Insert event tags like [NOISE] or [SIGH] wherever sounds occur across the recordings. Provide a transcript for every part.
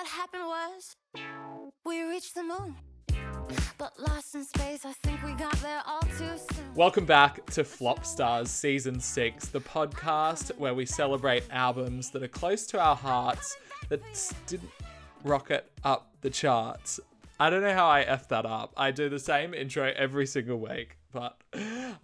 what happened was we reached the moon. But lost in space, I think we got there all too soon. Welcome back to Flop Stars Season 6, the podcast where we celebrate albums that are close to our hearts that didn't rocket up the charts. I don't know how I F that up. I do the same intro every single week, but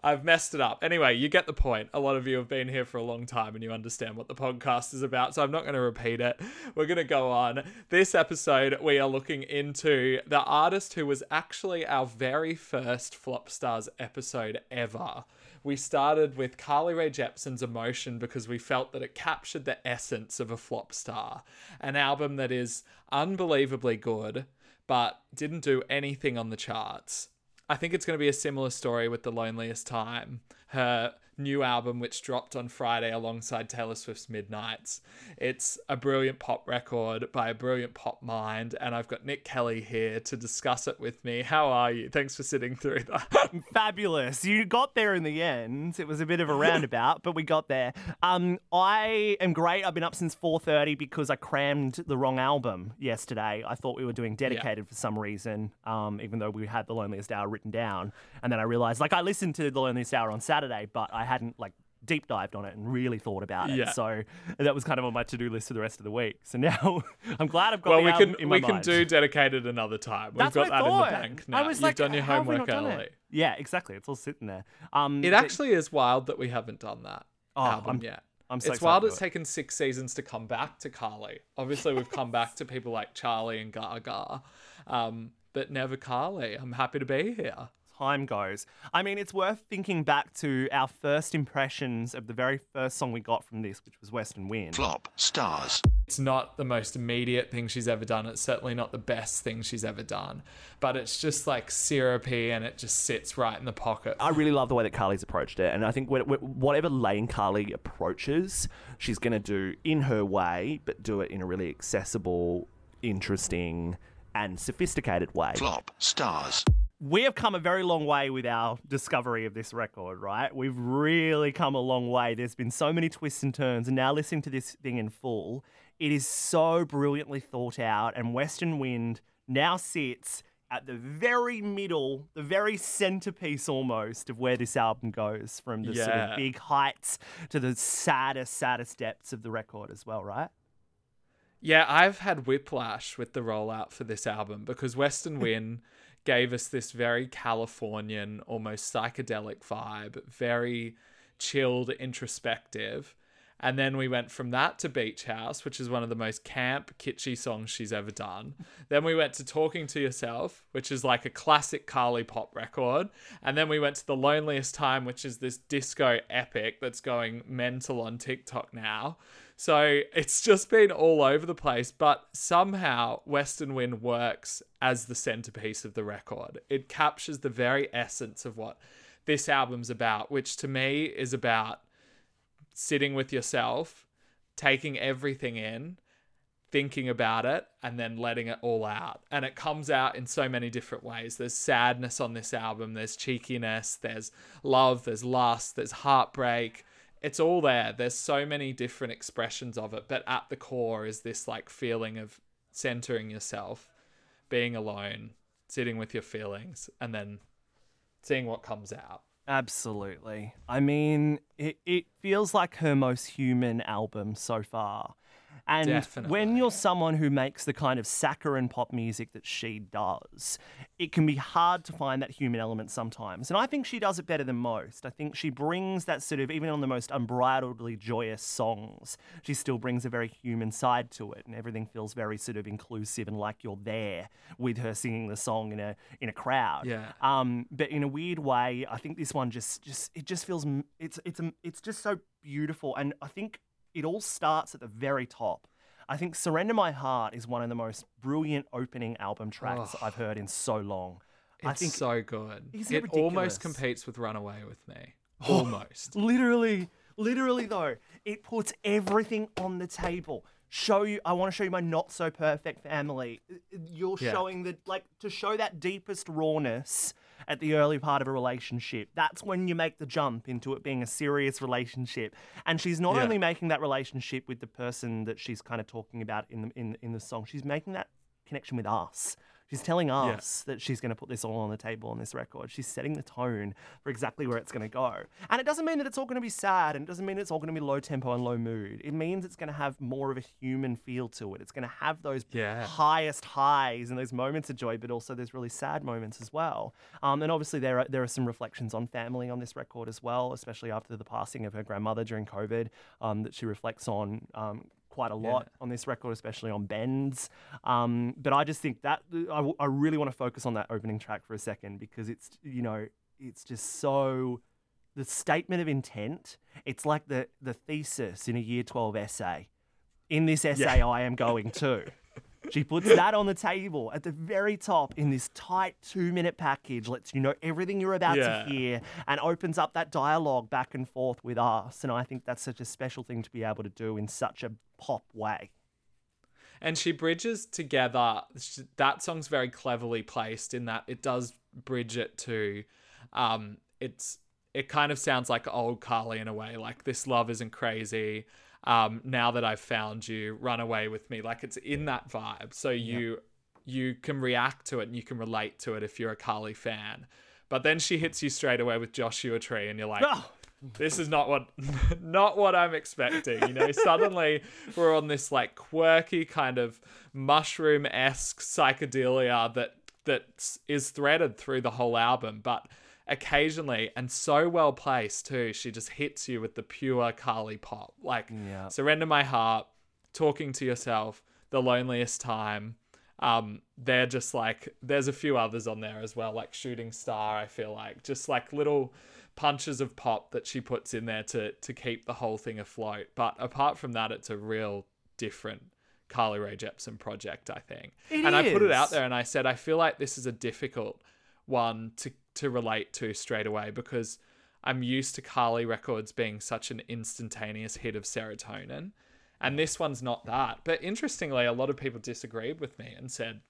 I've messed it up. Anyway, you get the point. A lot of you have been here for a long time and you understand what the podcast is about, so I'm not going to repeat it. We're going to go on. This episode, we are looking into the artist who was actually our very first Flop Stars episode ever. We started with Carly Rae Jepsen's Emotion because we felt that it captured the essence of a flop star, an album that is unbelievably good, but didn't do anything on the charts. I think it's going to be a similar story with The Loneliest Time, her new album, which dropped on Friday alongside Taylor Swift's Midnights. It's a brilliant pop record by a brilliant pop mind, and I've got Nick Kelly here to discuss it with me. How are you? Thanks for sitting through that. [LAUGHS] Fabulous. You got there in the end. It was a bit of a roundabout, but we got there. Um, I am great. I've been up since 4.30 because I crammed the wrong album yesterday. I thought we were doing Dedicated for some reason, um, even though we had The Loneliest Hour written down. And then I realized, like, I listened to The Loneliest Hour on Saturday, but I hadn't, like, deep dived on it and really thought about it. Yeah. So that was kind of on my to-do list for the rest of the week. So now [LAUGHS] I'm glad I've got well, we can we can mind. do dedicated another time. We've That's got that in the bank now. I was You've like, done your homework not done early. it? Yeah, exactly. It's all sitting there. Um, It actually is wild that we haven't done that Oh, album I'm- yet. I'm so it's wild it's it. taken six seasons to come back to Carly. Obviously, we've come back to people like Charli and Gaga, um, but never Carly. I'm happy to be here. Time goes. I mean, it's worth thinking back to our first impressions of the very first song we got from this, which was Western Wind. Flop stars. It's not the most immediate thing she's ever done. It's certainly not the best thing she's ever done, but it's just like syrupy and it just sits right in the pocket. I really love the way that Carly's approached it, and I think wh- wh- whatever lane Carly approaches, she's going to do in her way, but do it in a really accessible, interesting, and sophisticated way. Flop stars. We have come a very long way with our discovery of this record, right? We've really come a long way. There's been so many twists and turns, and now listening to this thing in full, it is so brilliantly thought out. And Western Wind now sits at the very middle, the very centerpiece almost of where this album goes from the sort of big heights to the saddest, saddest depths of the record as well, right? Yeah, I've had whiplash with the rollout for this album because Western [LAUGHS] Wind gave us this very Californian, almost psychedelic vibe, very chilled, introspective. And then we went from that to Beach House, which is one of the most camp, kitschy songs she's ever done. [LAUGHS] Then we went to Talking to Yourself, which is like a classic Carly pop record. And then we went to The Loneliest Time, which is this disco epic that's going mental on TikTok now. So it's just been all over the place, but somehow Western Wind works as the centerpiece of the record. It captures the very essence of what this album's about, which to me is about sitting with yourself, taking everything in, thinking about it, and then letting it all out. And it comes out in so many different ways. There's sadness on this album, there's cheekiness, there's love, there's lust, there's heartbreak. It's all there. There's so many different expressions of it, but at the core is this like feeling of centering yourself, being alone, sitting with your feelings, and then seeing what comes out. Absolutely. I mean, it, it feels like her most human album so far. And Definitely. when you're someone who makes the kind of saccharine pop music that she does, it can be hard to find that human element sometimes. And I think she does it better than most. I think she brings that sort of, even on the most unbridledly joyous songs, she still brings a very human side to it. And everything feels very sort of inclusive and like you're there with her singing the song in a, in a crowd. Yeah. Um, but in a weird way, I think this one just just it just feels it's it's it's just so beautiful, and I think it all starts at the very top. I think "Surrender My Heart" is one of the most brilliant opening album tracks I've heard in so long. It's I think so good. It it almost competes with Runaway with Me. [GASPS] Oh, almost. literally, literally though, it puts everything on the table. Show you, I want to show you my not so perfect family. Uh, uh, you're Yeah. showing the like, to show that deepest rawness at the early part of a relationship. That's when you make the jump into it being a serious relationship. And she's not Yeah. only making that relationship with the person that she's kind of talking about in the in in the song, she's making that connection with us. She's telling us that she's going to put this all on the table on this record. She's setting the tone for exactly where it's going to go. And it doesn't mean that it's all going to be sad and it doesn't mean it's all going to be low tempo and low mood. It means it's going to have more of a human feel to it. It's going to have those Yeah. highest highs and those moments of joy, but also those really sad moments as well. Um, and obviously, there are, there are some reflections on family on this record as well, especially after the passing of her grandmother during COVID, um, that she reflects on. Um, Quite a lot on this record, especially on bends. Um, but I just think that I, I really want to focus on that opening track for a second because it's you know it's just so the statement of intent. It's like the the thesis in a year twelve essay. In this essay, I am going to. [LAUGHS] She puts that on the table at the very top in this tight two minute package, lets you know everything you're about Yeah. to hear, and opens up that dialogue back and forth with us. And I think that's such a special thing to be able to do in such a pop way. and she bridges together that song's very cleverly placed in that it does bridge it to um it's it kind of sounds like old carly in a way like this love isn't crazy um now that i've found you run away with me. Like it's in that vibe. So you you can react to it and you can relate to it if you're a carly fan. But then she hits you straight away with joshua tree and you're like Oh, this is not what [LAUGHS] not what I'm expecting. You know, suddenly we're on this like quirky kind of mushroom esque psychedelia that that is threaded through the whole album, but occasionally and so well placed too. She just hits you with the pure Carly pop, like Yeah. "Surrender My Heart," "Talking to Yourself," "The Loneliest Time." Um, they're just like there's a few others on there as well, like "Shooting Star." I feel like just like little punches of pop that she puts in there to to keep the whole thing afloat. But apart from that, it's a real different Carly Rae Jepsen project, I think. It and I put it out there and I said I feel like this is a difficult one to to relate to straight away because I'm used to Carly records being such an instantaneous hit of serotonin. And this one's not that. But interestingly, a lot of people disagreed with me and said,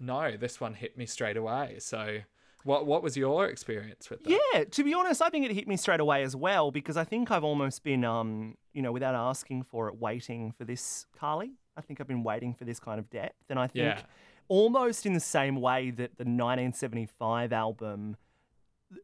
no, this one hit me straight away. So what what was your experience with that? Yeah, to be honest, I think it hit me straight away as well because I think I've almost been, um, you know, without asking for it, waiting for this Carly. I think I've been waiting for this kind of depth, and I think Yeah. Almost in the same way that the 1975 album,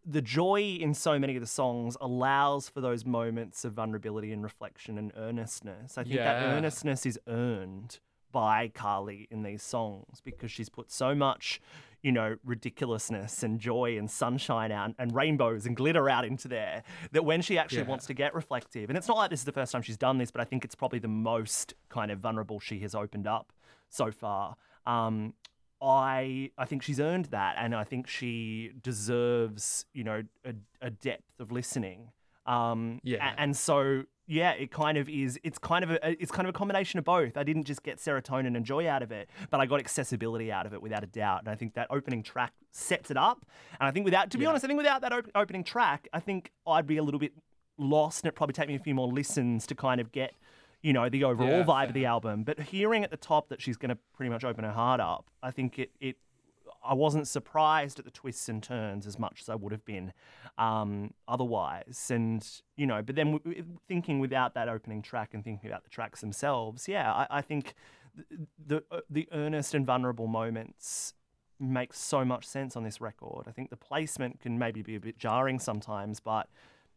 the joy in so many of the songs allows for those moments of vulnerability and reflection and earnestness. I think that earnestness is earned by Carly in these songs because she's put so much, you know, ridiculousness and joy and sunshine out and rainbows and glitter out into there that when she actually Yeah. wants to get reflective, and it's not like this is the first time she's done this, but I think it's probably the most kind of vulnerable she has opened up so far. Um, I I think she's earned that, and I think she deserves, you know, a, a depth of listening. Um, Yeah. and so yeah, it kind of is. It's kind of a it's kind of a combination of both. I didn't just get serotonin and joy out of it, but I got accessibility out of it without a doubt. And I think that opening track sets it up. And I think without, to be Yeah. honest, I think without that op- opening track, I think I'd be a little bit lost, and it'd probably take me a few more listens to kind of get. You know the overall Yeah, vibe of the album, but hearing at the top that she's going to pretty much open her heart up, I think it it I wasn't surprised at the twists and turns as much as I would have been um, otherwise. And, you know, but then w- thinking without that opening track and thinking about the tracks themselves, yeah, I, I think th- the, uh, the earnest and vulnerable moments make so much sense on this record. I think the placement can maybe be a bit jarring sometimes, but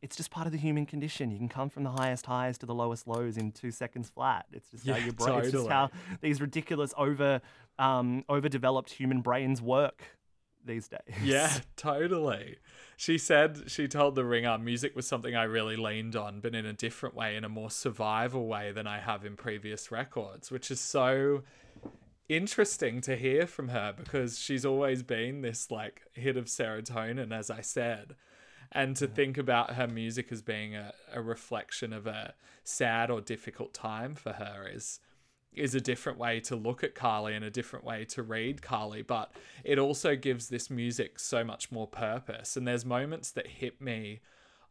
it's just part of the human condition. You can come from the highest highs to the lowest lows in two seconds flat. It's just how your brain. It's just how these ridiculous over um, overdeveloped human brains work these days. Yeah, [LAUGHS] totally. She said she told the ringer music was something I really leaned on, but in a different way, in a more survival way than I have in previous records, which is so interesting to hear from her because she's always been this like hit of serotonin, as I said. And to think about her music as being a, a reflection of a sad or difficult time for her is is a different way to look at Carly and a different way to read Carly, but it also gives this music so much more purpose. And there's moments that hit me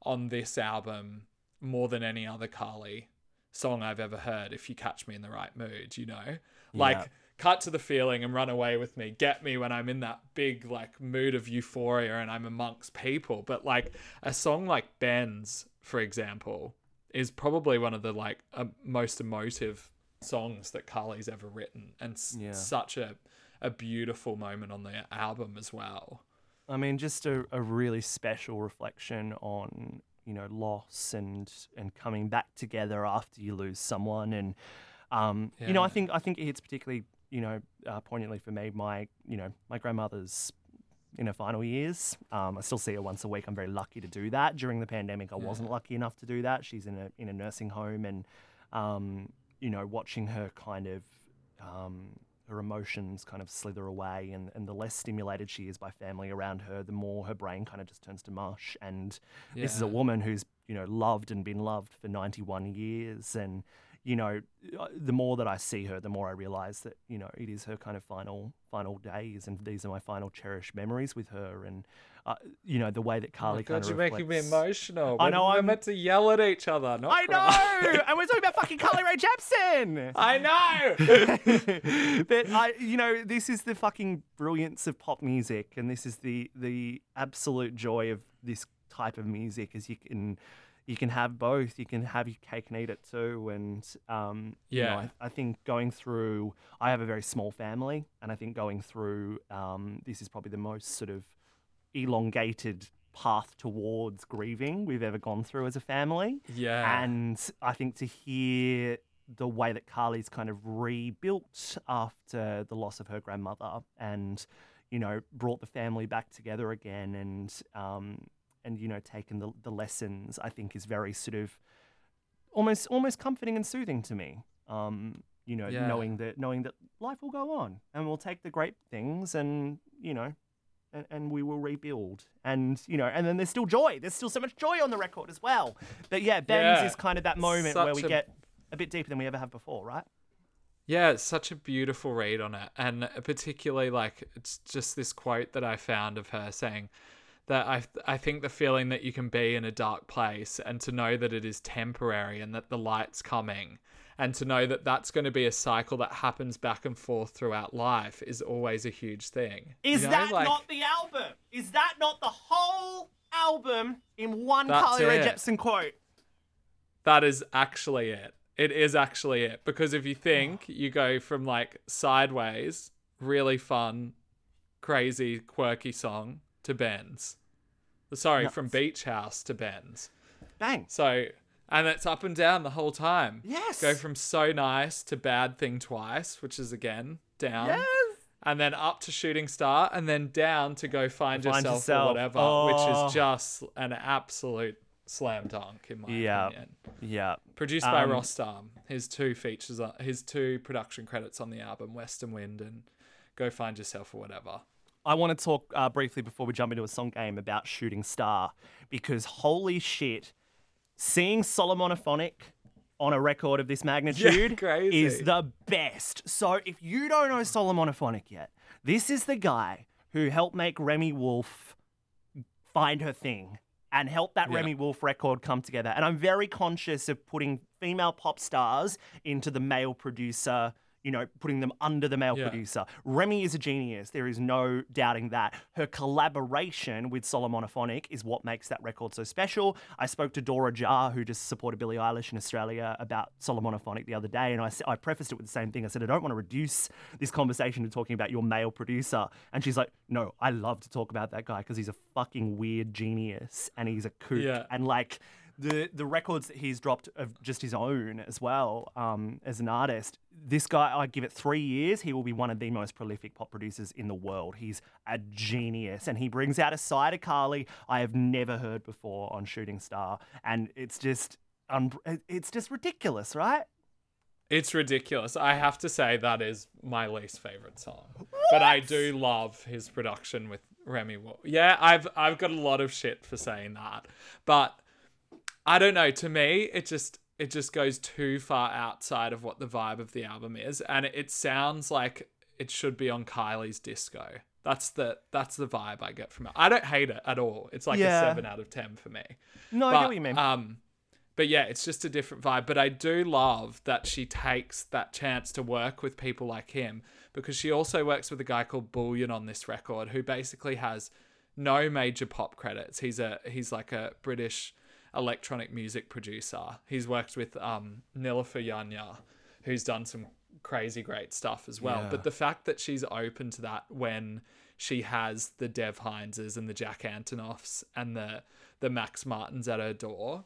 on this album more than any other Carly song I've ever heard, if you catch me in the right mood, you know? Like Yeah. cut to the feeling and run away with me get me when i'm in that big like mood of euphoria and i'm amongst people but like a song like bends for example is probably one of the like uh, most emotive songs that carly's ever written and s- Yeah. such a a beautiful moment on the album as well I mean, just a, a really special reflection on you know loss and and coming back together after you lose someone, and um, you know, I think I think it hits particularly you know uh, poignantly for me. My you know my grandmother's in her final years. Um, I still see her once a week. I'm very lucky to do that. During the pandemic, I wasn't lucky enough to do that. She's in a in a nursing home, and um, you know, watching her kind of um, her emotions kind of slither away, and, and the less stimulated she is by family around her, the more her brain kind of just turns to mush. And this is a woman who's you know loved and been loved for 91 years, and you know, uh, the more that I see her, the more I realize that you know it is her kind of final final days, and these are my final cherished memories with her, and uh, you know the way that oh Carly kind god of you're making me emotional I know, we're I'm- meant to yell at each other not I cry. know, and we're talking about fucking Carly Rae Jepsen. [LAUGHS] i know [LAUGHS] but I, you know, this is the fucking brilliance of pop music, and this is the the absolute joy of this type of music, as you can you can have both. You can have your cake and eat it too, and um, you know, Yeah. I, I think going through, I have a very small family, and I think going through um, this is probably the most sort of elongated path towards grieving we've ever gone through as a family. yeah And I think to hear the way that Carly's kind of rebuilt after the loss of her grandmother and, you know, brought the family back together again and, um, and you know, taken the, the lessons, I think is very sort of almost almost comforting and soothing to me. Um, you know, Yeah. knowing that knowing that life will go on and we'll take the great things and, you know, and, and we will rebuild. And you know, and then there's still joy. There's still so much joy on the record as well. But yeah, Bends Yeah. is kind of that moment where we a- get a bit deeper than we ever have before, right? Yeah, it's such a beautiful read on it. And particularly, like, it's just this quote that I found of her saying that I, I think the feeling that you can be in a dark place and to know that it is temporary and that the light's coming and to know that that's going to be a cycle that happens back and forth throughout life is always a huge thing. You Is know, that like- not the album? Is that not the whole album in one Carly Rae. Jepsen quote? That is actually it. It is actually it. Because if you think [SIGHS] you go from like sideways, really fun, crazy, quirky song to Bends. Sorry, from Beach House to Bends. Bang. So, and it's up and down the whole time. Yes. Go from so nice to bad thing twice, which is again down. Yes. And then up to shooting star, and then down to go find, Find yourself, Yourself. or whatever, Oh. which is just an absolute slam dunk in my Yeah. opinion. Yeah. Produced by Um, Rostam. His two features, his two production credits on the album, Western Wind and Go Find Yourself or whatever. I want to talk uh, briefly before we jump into a song game about Shooting Star because holy shit, seeing Solomonophonic on a record of this [LAUGHS] magnitude crazy. is the best. So if you don't know Solomonophonic yet, this is the guy who helped make Remi Wolf find her thing and help that Yeah. Remi Wolf record come together. And I'm very conscious of putting female pop stars into the male producer, you know, putting them under the male Yeah. producer. Remi is a genius. There is no doubting that. Her collaboration with Solomonophonic is what makes that record so special. I spoke to Dora Jar, who just supported Billie Eilish in Australia, about Solomonophonic the other day, and I, I prefaced it with the same thing. I said, I don't want to reduce this conversation to talking about your male producer. And she's like, No, I love to talk about that guy because he's a fucking weird genius and he's a kook. Yeah. And like, the the records that he's dropped of just his own as well um, as an artist. This guy, I give it three years, he will be one of the most prolific pop producers in the world. He's a genius, and he brings out a side of Carly I have never heard before on Shooting Star, and it's just un- it's just ridiculous, right? It's ridiculous. I have to say that is my least favorite song. But I do love his production with Remi Wolf. Yeah, I've I've got a lot of shit for saying that. But I don't know, to me it just it just goes too far outside of what the vibe of the album is and it, sounds like it should be on Kylie's disco. That's the that's the vibe I get from it. I don't hate it at all. It's like Yeah. a 7 out of 10 for me. No, I But, get what you mean. Um, but yeah, it's just a different vibe. But I do love that she takes that chance to work with people like him because she also works with a guy called Bullion on this record who basically has no major pop credits. He's a he's like a British electronic music producer. He's worked with um Nilüfer Yanya, who's done some crazy great stuff as well. Yeah. But the fact that she's open to that when she has the Dev Hineses and the Jack Antonoffs and the the Max Martins at her door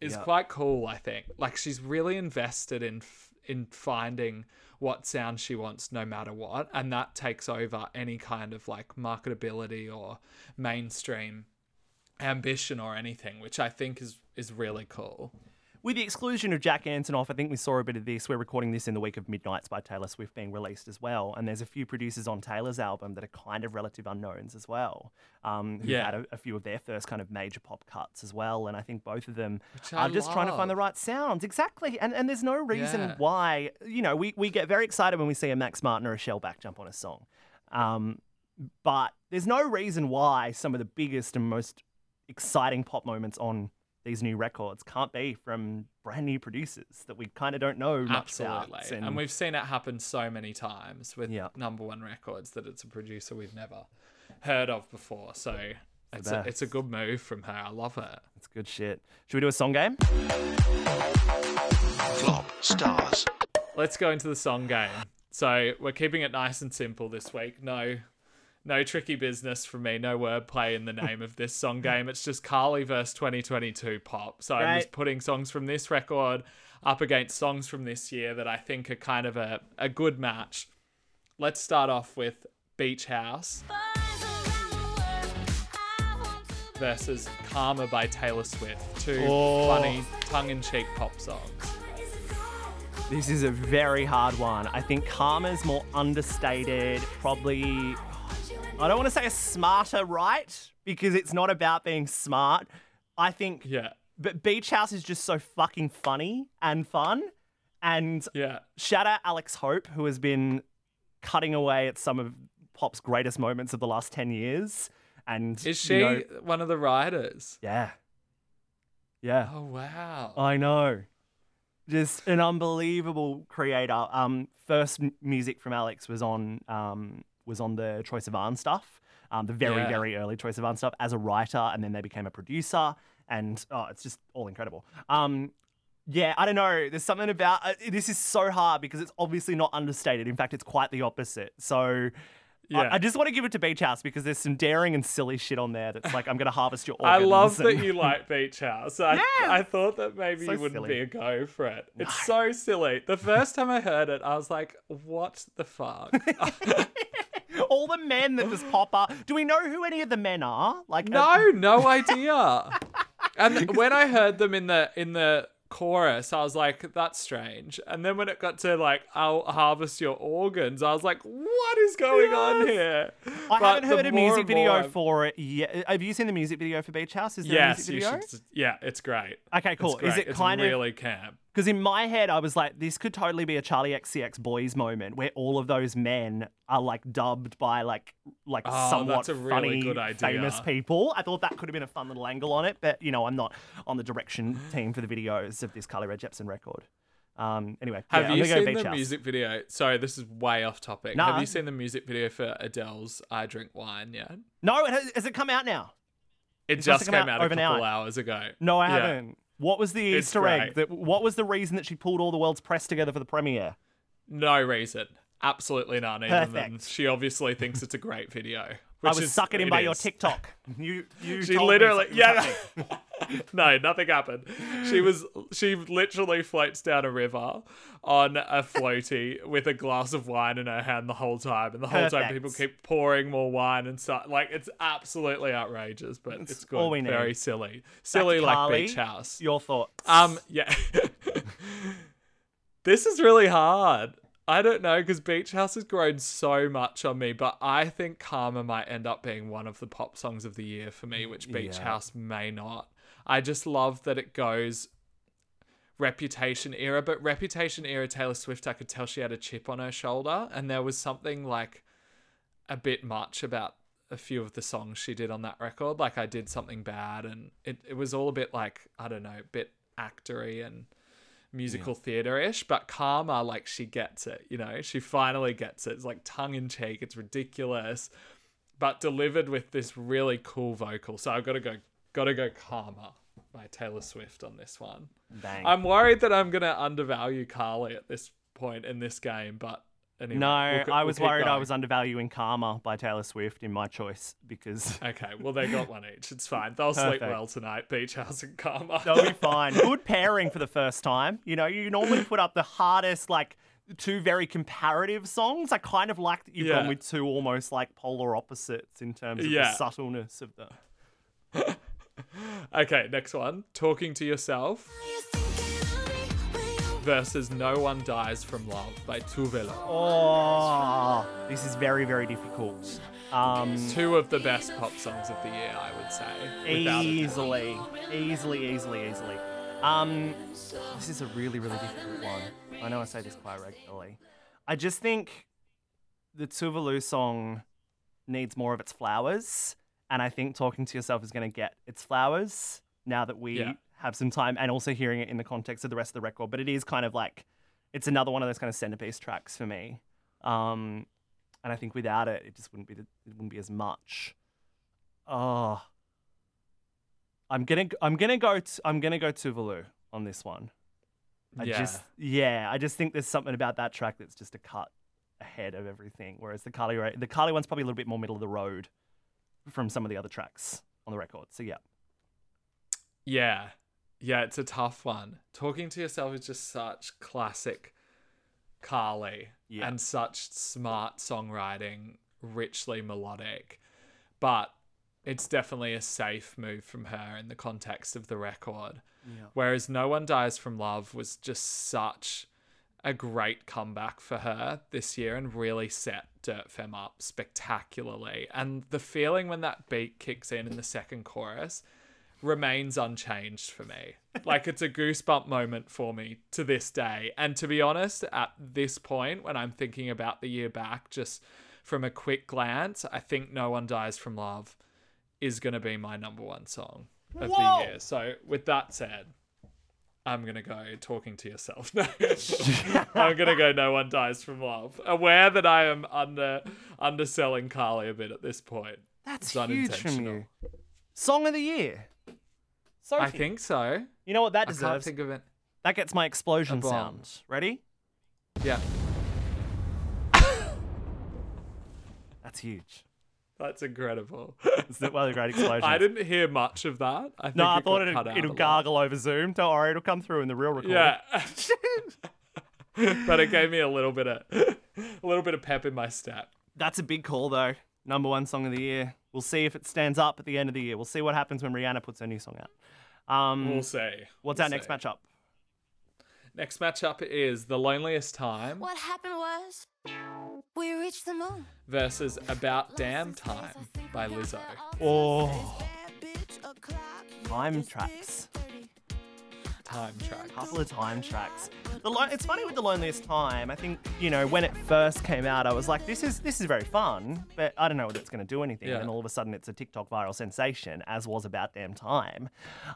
is Yeah. quite cool. I think like she's really invested in f- in finding what sound she wants no matter what, and that takes over any kind of like marketability or mainstream ambition or anything, which I think is is really cool. With the exclusion of Jack Antonoff, I think we saw a bit of this. We're recording this in the week of Midnights by Taylor Swift being released as well. And there's a few producers on Taylor's album that are kind of relative unknowns as well. Um, who Yeah. had a, a few of their first kind of major pop cuts as well. And I think both of them Which I are just trying to find the right sounds. Exactly. And and there's no reason Yeah. why, you know, we, we get very excited when we see a Max Martin or a Shellback jump on a song. Um, but there's no reason why some of the biggest and most exciting pop moments on these new records can't be from brand new producers that we kind of don't know much Absolutely. about. And, we've seen it happen so many times with Yeah. number one records that it's a producer we've never heard of before. So it's a, it's a good move from her. I love it. it's good shit. Should we do a song game? Flop stars. Let's go into the song game. So we're keeping it nice and simple this week. No no tricky business from me, no wordplay in the [LAUGHS] name of this song game. It's just Carly versus 2022 pop. So I'm just putting songs from this record up against songs from this year that I think are kind of a, a good match. Let's start off with Beach House versus Karma by Taylor Swift. Two Oh. funny, tongue in cheek pop songs. This is a very hard one. I think Karma's more understated, probably. I don't want to say a smarter right because it's not about being smart. I think, Yeah. but Beach House is just so fucking funny and fun. And Yeah. shout out Alex Hope, who has been cutting away at some of pop's greatest moments of the last 10 years. And Is you she know- one of the writers? yeah. Yeah. Oh wow. I know. Just an unbelievable creator. Um, first m- music from Alex was on um, was on the Troye Sivan stuff, um, the very Yeah. very early Troye Sivan stuff as a writer, and then they became a producer, and oh, it's just all incredible. Um, yeah, I don't know. There's something about uh, this is so hard because it's obviously not understated. In fact, it's quite the opposite. So. I- Yeah. I, just want to give it to Beach House because there's some daring and silly shit on there that's like I'm going to harvest your organs. I love that you like Beach House. I, Yeah. I thought that maybe So you wouldn't silly. be a go for it. It's so silly. The first time I heard it, I was like, what the fuck? [LAUGHS] [LAUGHS] [LAUGHS] all the men that just pop up. Do we know who any of the men are? Like no, [LAUGHS] no idea. And [LAUGHS] when I heard them in the in the chorus, I was like, that's strange. And then when it got to like, I'll harvest your organs, I was like, what is going on here? I But haven't heard a music and more video I'm- for it yet. Have you seen the music video for Beach House? Is there a Yes, music you video? should. Yeah, it's great. Okay, It's cool. Is great. it It's kind of really camp? Because in my head I was like, this could totally be a Charli XCX Boys moment where all of those men are like dubbed by like like Oh, somewhat really funny famous people. I thought that could have been a fun little angle on it, but you know I'm not on the direction [GASPS] team for the videos of this Carly Rae Jepsen record. Um, anyway, Have yeah, I'm you gonna seen the House. music video? Sorry, this is way off topic. Nah. Have you seen the music video for Adele's "I Drink Wine" yet? No, it has, has it come out now? It just came out out a couple hours ago. No, I Yeah. haven't. What was the It's Easter egg? That, what was the reason that she pulled all the world's press together for the premiere? No reason. Absolutely none. Even Perfect. she obviously thinks it's a great video. I was is- sucking in by your. TikTok. [LAUGHS] You, you. She literally, yeah. [LAUGHS] no, nothing happened. She was, she literally floats down a river on a floaty [LAUGHS] with a glass of wine in her hand the whole time, and the whole time people keep pouring more wine and stuff. Like it's absolutely outrageous, but it's, good. all we need. Very silly, silly like Carly. Beach House. Your thoughts? Um, yeah. this is really hard. I don't know because Beach House has grown so much on me, but I think Karma might end up being one of the pop songs of the year for me, which Beach Yeah. House may not. I just love that it goes Reputation era, but Reputation era Taylor Swift, I could tell she had a chip on her shoulder, and there was something like a bit much about a few of the songs she did on that record. Like I did something bad, and it, it was all a bit like I don't know, a bit actory and musical theater ish. But Karma, like she gets it, you know, she finally gets it. It's like tongue in cheek. It's ridiculous, but delivered with this really cool vocal. So I've got to go, got to go Karma by Taylor Swift on this one. Bang. I'm worried that I'm gonna undervalue Carly at this point in this game, but anyway, no, we'll, I we'll was keep worried I was undervaluing Karma by Taylor Swift in my choice because [LAUGHS] Okay, well they got one each. It's fine. They'll sleep well tonight. Beach House and Karma. they'll be [LAUGHS] fine. Good pairing for the first time. You know, you normally put up the hardest, like, two very comparative songs. I kind of like that you've gone Yeah. with two almost like polar opposites in terms of Yeah. the subtleness of the. [LAUGHS] okay, next one. Talking to yourself versus No One Dies from Love by Tove Lo. Oh, this is very, very difficult. Um, Two of the best pop songs of the year, I would say. without a doubt. easily, easily, easily, easily. Um, this is a really, really difficult one. I know I say this quite regularly. I just think the Tove Lo song needs more of its flowers, and I think talking to yourself is going to get its flowers now that we Yeah. Have some time, and also hearing it in the context of the rest of the record. But it is kind of like it's another one of those kind of centerpiece tracks for me. Um, and I think without it, it just wouldn't be the, it wouldn't be as much. Oh, I'm gonna I'm gonna go t- I'm gonna go Tove Lo on this one. I Yeah. just yeah, I just think there's something about that track that's just a cut ahead of everything. Whereas the Carly the Carly one's probably a little bit more middle of the road from some of the other tracks on the record. So yeah, Yeah. Yeah, it's a tough one. Talking to yourself is just such classic Carly Yeah. and such smart songwriting, richly melodic. But it's definitely a safe move from her in the context of the record. Yeah. Whereas No One Dies from Love was just such a great comeback for her this year and really set Dirt Femme up spectacularly. And the feeling when that beat kicks in in the second chorus remains unchanged for me. Like it's a goosebump moment for me to this day. And to be honest, at this point, when I'm thinking about the year back, just from a quick glance, I think No One Dies from Love is going to be my number one song of Whoa! the year. So, with that said, I'm going to go talking to yourself. [LAUGHS] I'm going to go No One Dies from Love. Aware that I am under underselling Carly a bit at this point. that's It's huge from unintentional. you. Song of the year. Sophie, I think so. you know what that deserves? I can't think of it. That gets my explosion sound. Ready? Yeah, [LAUGHS] That's huge. that's incredible. It's one of the great explosions. [LAUGHS] I didn't hear much of that. I think No, I it thought it'd, cut out a it'll lot. gargle over Zoom. Don't worry, it'll come through in the real recording. Yeah. [LAUGHS] but it gave me a little bit of a little bit of pep in my step. That's a big call, though. Number one song of the year. We'll see if it stands up at the end of the year. We'll see what happens when Rihanna puts her new song out. Um, We'll see. what's We'll our next matchup? Next matchup is The Loneliest Time What happened was we reached the moon. versus About Damn Time by Lizzo. Oh, time tracks. Time track. couple of time tracks. The lo- it's funny with the loneliest time. I think you know when it first came out, I was like, "This is this is very fun," but I don't know whether it's going to do anything. Yeah. And all of a sudden, it's a TikTok viral sensation, as was about damn time.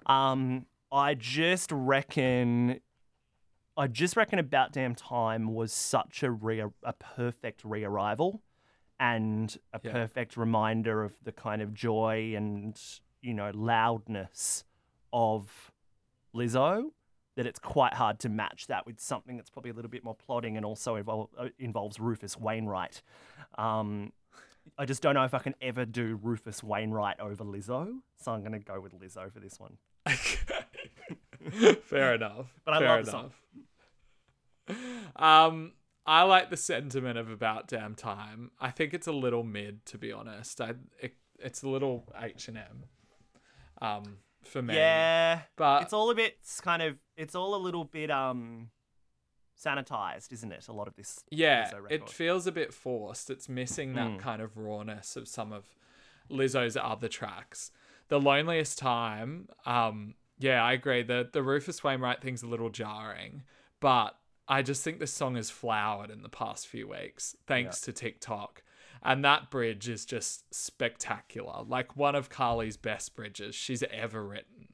Um, I just reckon. I just reckon about damn time was such a re- a perfect re-arrival, and a Yeah. perfect reminder of the kind of joy and you know loudness of Lizzo that it's quite hard to match that with something that's probably a little bit more plodding and also uh, involves Rufus Wainwright. Um, I just don't know if I can ever do Rufus Wainwright over Lizzo, so I'm going to go with Lizzo for this one. [LAUGHS] Fair enough. But I Fair love the song. Um, I like the sentiment of About Damn Time. I think it's a little mid, to be honest. I it, it's a little H and M. Um, for me. Yeah, but it's all a bit kind of it's all a little bit um sanitized, isn't it? A lot of this. Yeah, it feels a bit forced. It's missing that Mm. kind of rawness of some of Lizzo's other tracks. The loneliest time, um, yeah, I agree. The the Rufus Wainwright thing's a little jarring, but I just think this song has flowered in the past few weeks thanks to TikTok. And that bridge is just spectacular. Like one of Carly's best bridges she's ever written.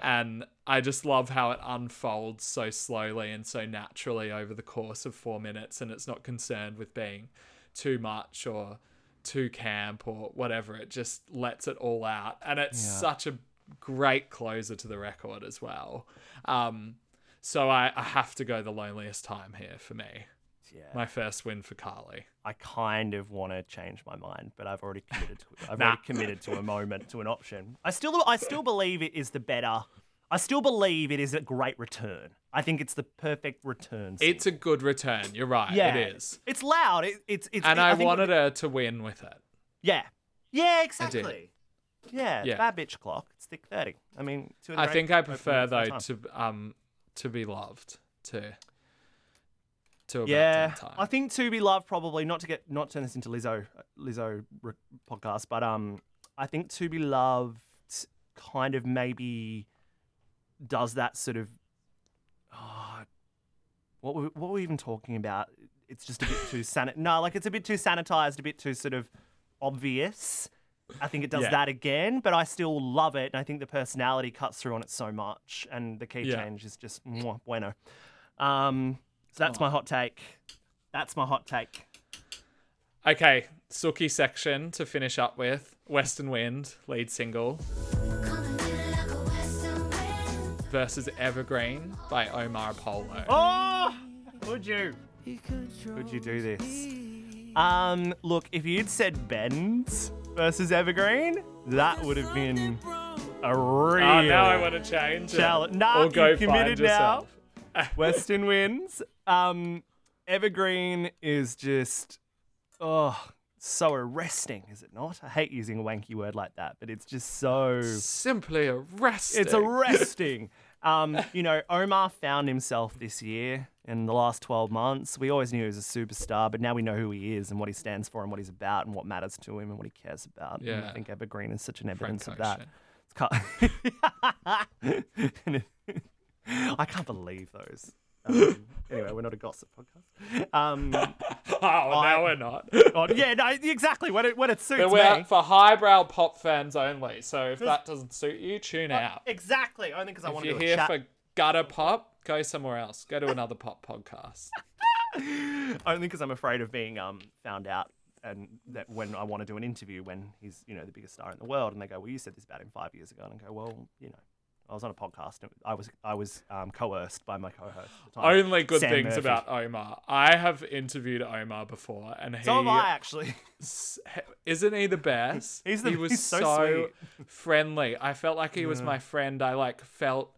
And I just love how it unfolds so slowly and so naturally over the course of four minutes, and it's not concerned with being too much or too camp or whatever. It just lets it all out. And it's Yeah. such a great closer to the record as well. Um, so I, I have to go the loneliest time here for me. Yeah. My first win for Carly. I kind of want to change my mind, but I've already committed to it. I've [LAUGHS] Nah. already committed to a moment, to an option. I still, I still believe it is the better. I still believe it is a great return. I think it's the perfect return. It's a good return. You're right. yeah, It is. It's loud. It, it's it's. And it- I, think wanted her to win with it. Yeah. Yeah. Exactly. Yeah. Yeah. Bad bitch clock. It's thick thirty. I mean, two of the I think I prefer though to um to be loved to to about Yeah. I think to be loved probably not to get not turn this into Lizzo Lizzo re- podcast, but um, I think to be loved kind of maybe does that sort of. Oh, what were, what were we even talking about? It's just a bit too [LAUGHS] san. No, like it's a bit too sanitized, a bit too sort of obvious. I think it does Yeah. that again, but I still love it, and I think the personality cuts through on it so much, and the key Yeah. change is just mwah, bueno. Um, so that's my hot take. That's my hot take. Okay, Suki section to finish up with. Western Wind, lead single, Coming in like a western wind. versus Evergreen by Omar Apollo. Oh, would you? Would you do this? Um, look, if you'd said Bends versus Evergreen, that would have been a real Oh, now I want to change it. challenge. Nah, or go you've committed find yourself. Western wins. Um, Evergreen is just oh so arresting, is it not? I hate using a wanky word like that, but it's just so Simply arresting. it's arresting. um, you know, Omar found himself this year in the last 12 months. We always knew he was a superstar, but now we know who he is and what he stands for and what he's about and what matters to him and what he cares about. And I think Evergreen is such an Frank evidence of that. It's cut- [LAUGHS] I can't believe those. Um, anyway, we're not a gossip podcast. Um, [LAUGHS] Oh, I- we're not. oh, yeah, no, exactly. When it when it suits But me. we're for highbrow pop fans only. So if that doesn't suit you, tune out. Exactly. Only because I want to. If you're here chat- for gutter pop, go somewhere else. Go to another pop podcast. [LAUGHS] only because I'm afraid of being um found out, and that when I want to do an interview when he's you know the biggest star in the world, and they go, "Well, you said this about him five years ago," and I go, "Well, you know, I was on a podcast. And I was I was um, coerced by my co-host. At the time, Only good Sam things Murphy. about Omar. I have interviewed Omar before, and he So have I actually. isn't he the best? [LAUGHS] He's the- he was he's so friendly. I felt like he was my friend. I like felt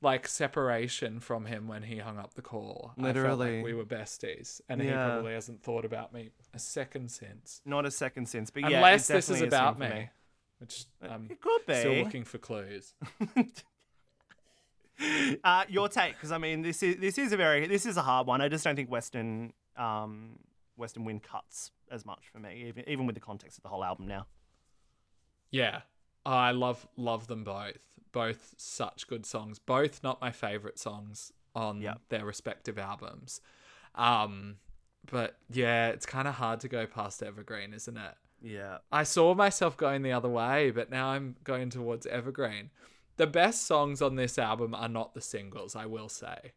like separation from him when he hung up the call. Literally. like we were besties, and he probably hasn't thought about me a second since. Not a second since, but yeah, Unless this is definitely about me, me. which I'm It could be. still looking for clues. [LAUGHS] [LAUGHS] Uh, your take, because I mean, this is this is a very this is a hard one. I just don't think Western um, Western Wind cuts as much for me, even even with the context of the whole album now. Yeah, I love love them both. Both such good songs. Both not my favorite songs on Yep. their respective albums. Um, but yeah, it's kind of hard to go past Evergreen, isn't it? Yeah, I saw myself going the other way, but now I'm going towards Evergreen. The best songs on this album are not the singles, I will say.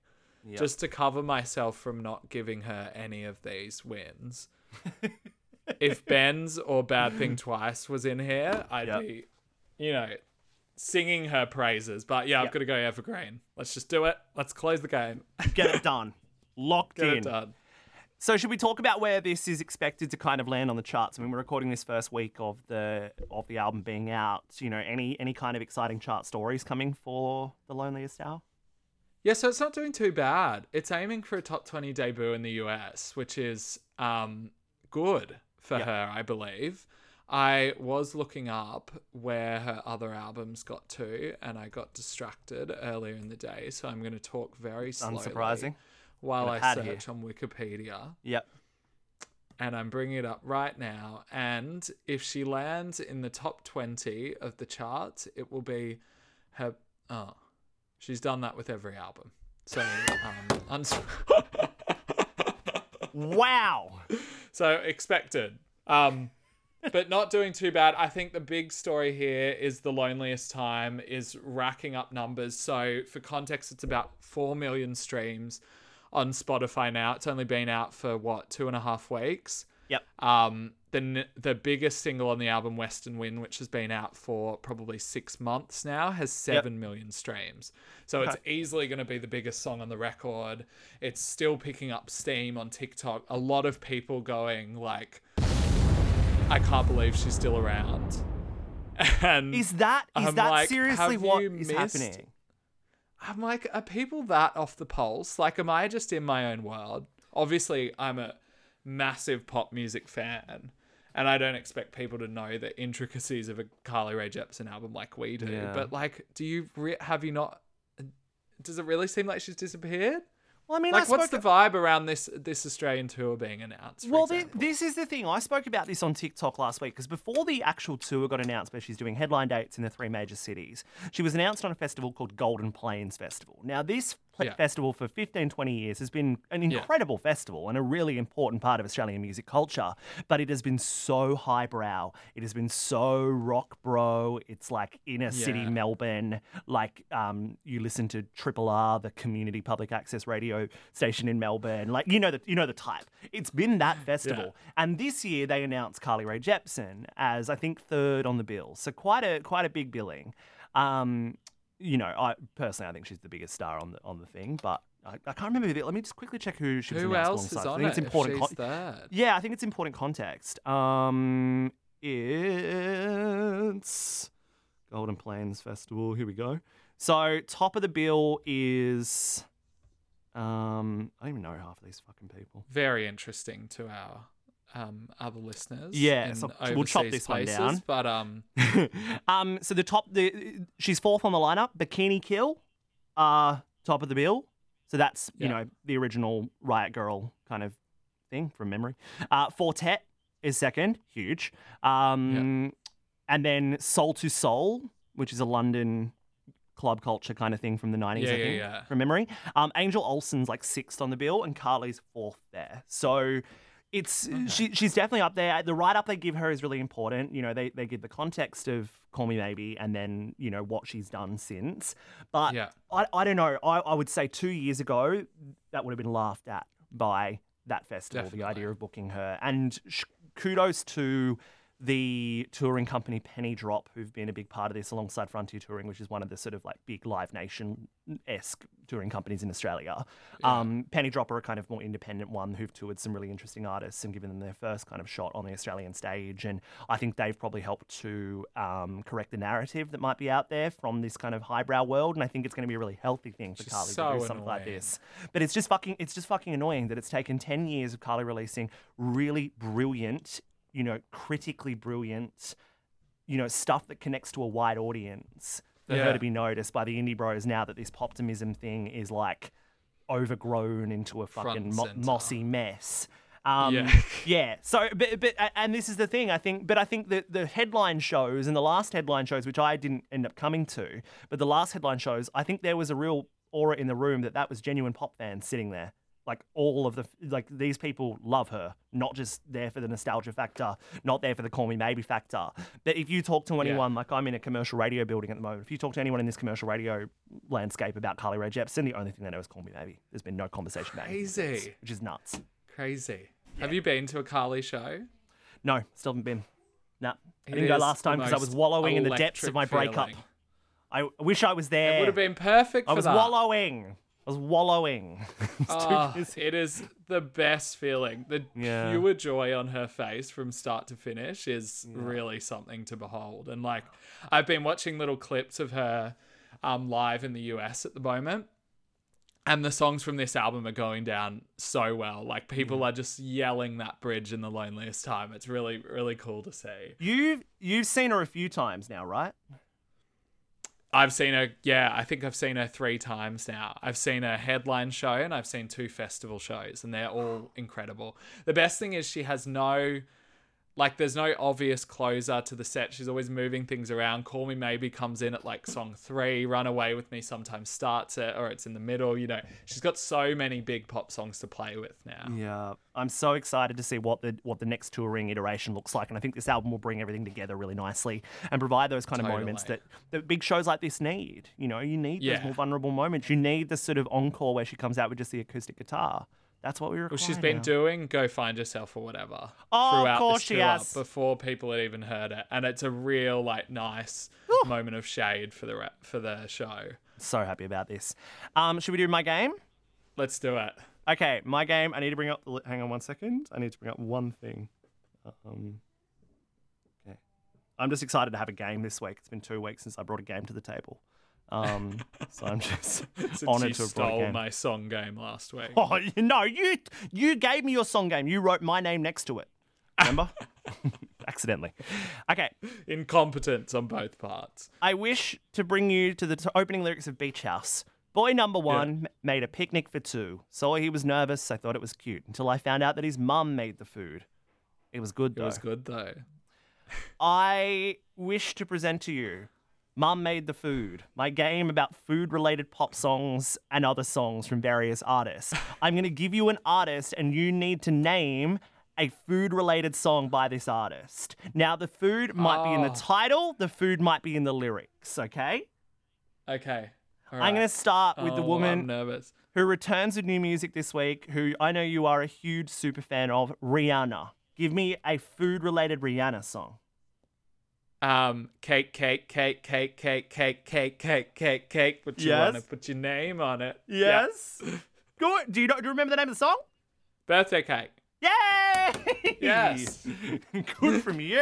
Yep. Just to cover myself from not giving her any of these wins. [LAUGHS] if Bends or Bad Thing Twice was in here, I'd Yep. be, you know, singing her praises. But yeah, I've got to go Evergreen. Let's just do it. Let's close the game. get it done, [LAUGHS] locked Get in. it done. So should we talk about where this is expected to kind of land on the charts? I mean, we're recording this first week of the of the album being out. You know, any any kind of exciting chart stories coming for the Loneliest Hour? Yeah, so it's not doing too bad. It's aiming for a top 20 debut in the US, which is um, good for Yeah. her, I believe. I was looking up where her other albums got to, and I got distracted earlier in the day. So I'm going to talk very slowly Unsurprising. While I pad here. search on Wikipedia. Yep. And I'm bringing it up right now. And if she lands in the top 20 of the charts, it will be her. Oh, she's done that with every album. So, um, [LAUGHS] uns- Wow. [LAUGHS] so expected. Um, but not doing too bad. I think the big story here is the loneliest time is racking up numbers. So for context, it's about four million streams on Spotify now. It's only been out for what two and a half weeks. Yep. Um, the the biggest single on the album, Western Wind, which has been out for probably six months now, has seven million streams. So it's easily going to be the biggest song on the record. It's still picking up steam on TikTok. A lot of people going like, "I can't believe she's still around." [LAUGHS] And Is that is I'm that like, seriously what is missed- happening? I'm like, are people that off the pulse? Like, am I just in my own world? Obviously, I'm a massive pop music fan, and I don't expect people to know the intricacies of a Carly Rae Jepsen album like we do. Yeah. But like, do you re- have you not? Does it really seem like she's disappeared? Well, I mean, I Like, what's the vibe around this this Australian tour being announced? Well, example? this is the thing. I spoke about this on TikTok last week because before the actual tour got announced, where she's doing headline dates in the three major cities, she was announced on a festival called Golden Plains Festival. Now, this Yeah. festival for 15, 20 years has been an incredible festival and a really important part of Australian music culture, but it has been so highbrow. It has been so rock bro. It's like inner city Melbourne, like um, you listen to Triple R, the community public access radio station in Melbourne. Like you know the you know the type. It's been that festival, and this year they announced Carly Rae Jepsen as I think third on the bill. So quite a quite a big billing. Um, you know, I personally I think she's the biggest star on the on the thing, but. I, I can't remember. the- Let me just quickly check who she was who announced else is alongside. I on think it? it's important. she's con- third? yeah, I think it's important context. Um, it's Golden Plains Festival. Here we go. So top of the bill is, um, I don't even know half of these fucking people. Very interesting to our um, other listeners. Yeah, so we'll chop this one down. But um, [LAUGHS] um, so the top, the she's fourth on the lineup. Bikini Kill, uh, top of the bill. So that's you Yeah. know the original Riot Grrrl kind of thing from memory. Uh, Four Tet is second, huge. Um, and then Soul II Soul, which is a London club culture kind of thing from the 90s, Yeah, I yeah, think, yeah. from memory. Um, Angel Olsen's like sixth on the bill, and Carly's fourth there. So it's uh, she, she's definitely up there. The write up they give her is really important. You know, they, they give the context of Call Me Maybe and then, you know, what she's done since. But Yeah. I, I don't know. I, I would say two years ago, that would have been laughed at by that festival, the idea of booking her. And sh- kudos to the touring company Penny Drop, who've been a big part of this alongside Frontier Touring, which is one of the sort of like big Live Nation esque touring companies in Australia. Um, Penny Drop are a kind of more independent one who've toured some really interesting artists and given them their first kind of shot on the Australian stage. And I think they've probably helped to um, correct the narrative that might be out there from this kind of highbrow world. And I think it's going to be a really healthy thing for is Carly so to do something like this. But it's just fucking it's just fucking annoying that it's taken 10 years of Carly releasing really brilliant, you know, critically brilliant, you know, stuff that connects to a wide audience for her to be noticed by the indie bros now that this poptimism thing is like overgrown into a fucking mo- mossy mess. Um, Yeah. [LAUGHS] yeah. So, but, but, and this is the thing, I think, but I think that the headline shows and the last headline shows, which I didn't end up coming to, but the last headline shows, I think there was a real aura in the room that that was genuine pop fans sitting there. Like all of the, like these people love her, not just there for the nostalgia factor, not there for the call me maybe factor. But if you talk to anyone, like I'm in a commercial radio building at the moment, if you talk to anyone in this commercial radio landscape about Carly Rae Jepsen, the only thing they know is call me maybe. There's been no conversation about anything since, Crazy. which is nuts. crazy. Have you been to a Carly show? No, still haven't been. Nah. I didn't go last time because I was wallowing in the depths of my electric breakup. I wish I was there. It would have been perfect I for was that. wallowing. I was wallowing. [LAUGHS] Ah, it is the best feeling. The Yeah. pure joy on her face from start to finish is really something to behold. And like, I've been watching little clips of her um, live in the US at the moment. And the songs from this album are going down so well. Like people are just yelling that bridge in the loneliest time. It's really, really cool to see. You've you've seen her a few times now, right? I've seen her, yeah, I think I've seen her three times now. I've seen a headline show and I've seen two festival shows, and they're all incredible. The best thing is she has no like there's no obvious closer to the set. She's always moving things around. Call Me Maybe comes in at like song three. Run Away with Me sometimes starts it or it's in the middle. You know, she's got so many big pop songs to play with now. Yeah, I'm so excited to see what the what the next touring iteration looks like, and I think this album will bring everything together really nicely and provide those kind of moments that, that big shows like this need. You know, you need those more vulnerable moments. You need the sort of encore where she comes out with just the acoustic guitar. That's what we require. Well, she's been now. doing "Go Find Yourself" or whatever Oh, of throughout course this she tour has. before people had even heard it, and it's a real like nice moment of shade for the re- for the show. So happy about this. Um, should we do my game? Let's do it. Okay, my game. I need to bring up. Hang on one second. I need to bring up one thing. Um, okay. I'm just excited to have a game this week. It's been two weeks since I brought a game to the table. Um, so I'm [LAUGHS] just Since honored you to have stole my song game last week. Oh you- no! You you gave me your song game. You wrote my name next to it. Remember? [LAUGHS] [LAUGHS] Accidentally. Okay. Incompetence on both parts. I wish to bring you to the t- opening lyrics of Beach House. Boy number one m- made a picnic for two. Saw he was nervous. I thought it was cute until I found out that his mum made the food. It was good though. It was good though. I wish to present to you Mum Made the Food, my game about food related pop songs and other songs from various artists. [LAUGHS] I'm going to give you an artist and you need to name a food related song by this artist. Now, the food might be in the Oh. title, the food might be in the lyrics, okay? Okay. all I'm going to start with the Oh, I'm woman nervous. who returns with new music this week, who I know you are a huge super fan of, Rihanna. Give me a food related Rihanna song. Um, cake, cake, cake, cake, cake, cake, cake, cake, cake, cake. But you want to put your name on it. Yeah. Good. Do you, know, do you remember the name of the song? Birthday cake. Yay! Yes. [LAUGHS] Good from you.